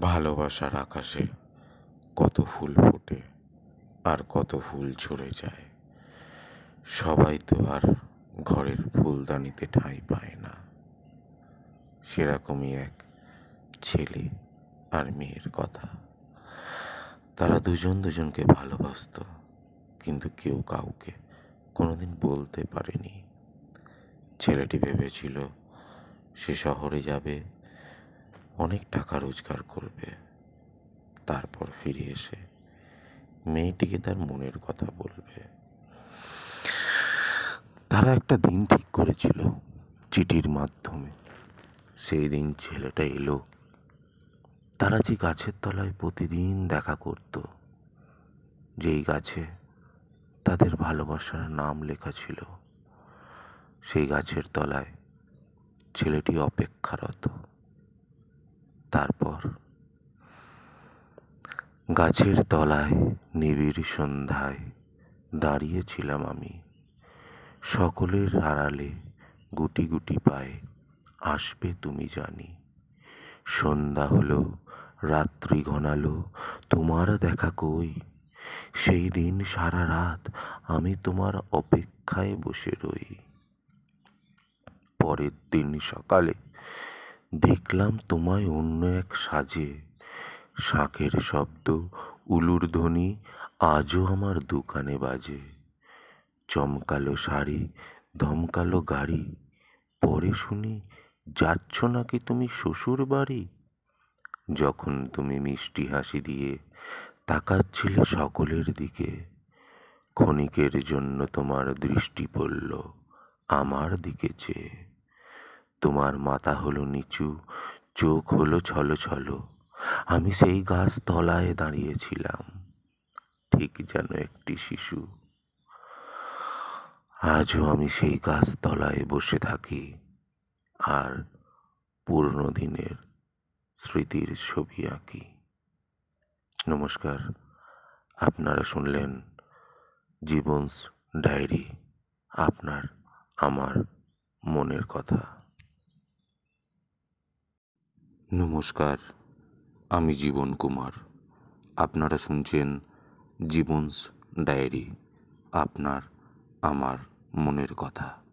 ভালোবাসার আকাশে কত ফুল ফোটে আর কত ফুল ঝরে যায়। সবাই তো আর ঘরের ফুলদানিতে ঠাঁই পায় না। সেরকমই এক ছেলে আর মেয়ের কথা। তারা দুজন দুজনকে ভালোবাসতো, কিন্তু কেউ কাউকে কোনোদিন বলতে পারেনি। ছেলেটি ভেবেছিল, সে শহরে যাবে অনেক টাকা রোজগার করবে। তারপর ফিরে এসে মেয়েটিকে তার মনের কথা বলবে। তারা একটা দিন ঠিক করেছিল চিঠির মাধ্যমে। সেই দিন ছেলেটা এলো। তারা যে গাছের তলায় প্রতিদিন দেখা করত। যেই গাছে তাদের ভালোবাসার নাম লেখা ছিল, সেই গাছের তলায় ছেলেটি অপেক্ষারত। তারপর গাছের তলায় নিবিড় সন্ধ্যায় দাঁড়িয়েছিলাম আমি। সকলের আড়ালে গুটি গুটি পায়ে, আসবে তুমি জানি। সন্ধ্যা হলো, রাত্রি ঘনালো, তোমার দেখা কই? সেই দিন সারা রাত আমি তোমার অপেক্ষায় বসে রই। পরের দিন সকালে দেখলাম তোমায় অন্য এক সাজে। শাঁখের শব্দ, উলুর ধ্বনি আজও আমার দোকানে বাজে। চমকালো শাড়ি, ধমকালো গাড়ি, পরে শুনি, যাচ্ছ নাকি তুমি শ্বশুর বাড়ি? যখন তুমি মিষ্টি হাসি দিয়ে তাকাচ্ছিলে সকলের দিকে, ক্ষণিকের জন্য তোমার দৃষ্টি পড়ল আমার দিকে চেয়ে। তোমার মাথা হলো নিচু, চোখ হলো ছলো ছলো। আমি সেই গাছ তলায় দাঁড়িয়েছিলাম, ঠিক যেন একটি শিশু। আজও আমি সেই গাছ তলায় বসে থাকি, আর পুরনো দিনের স্মৃতির ছবি আঁকি। নমস্কার, আপনারা শুনলেন জীবনস ডায়েরি, আপনার, আমার মনের কথা। নমস্কার আমি জীবন কুমার। আপনারা শুনছেন জীবনস ডায়েরি আপনার আমার মনের কথা।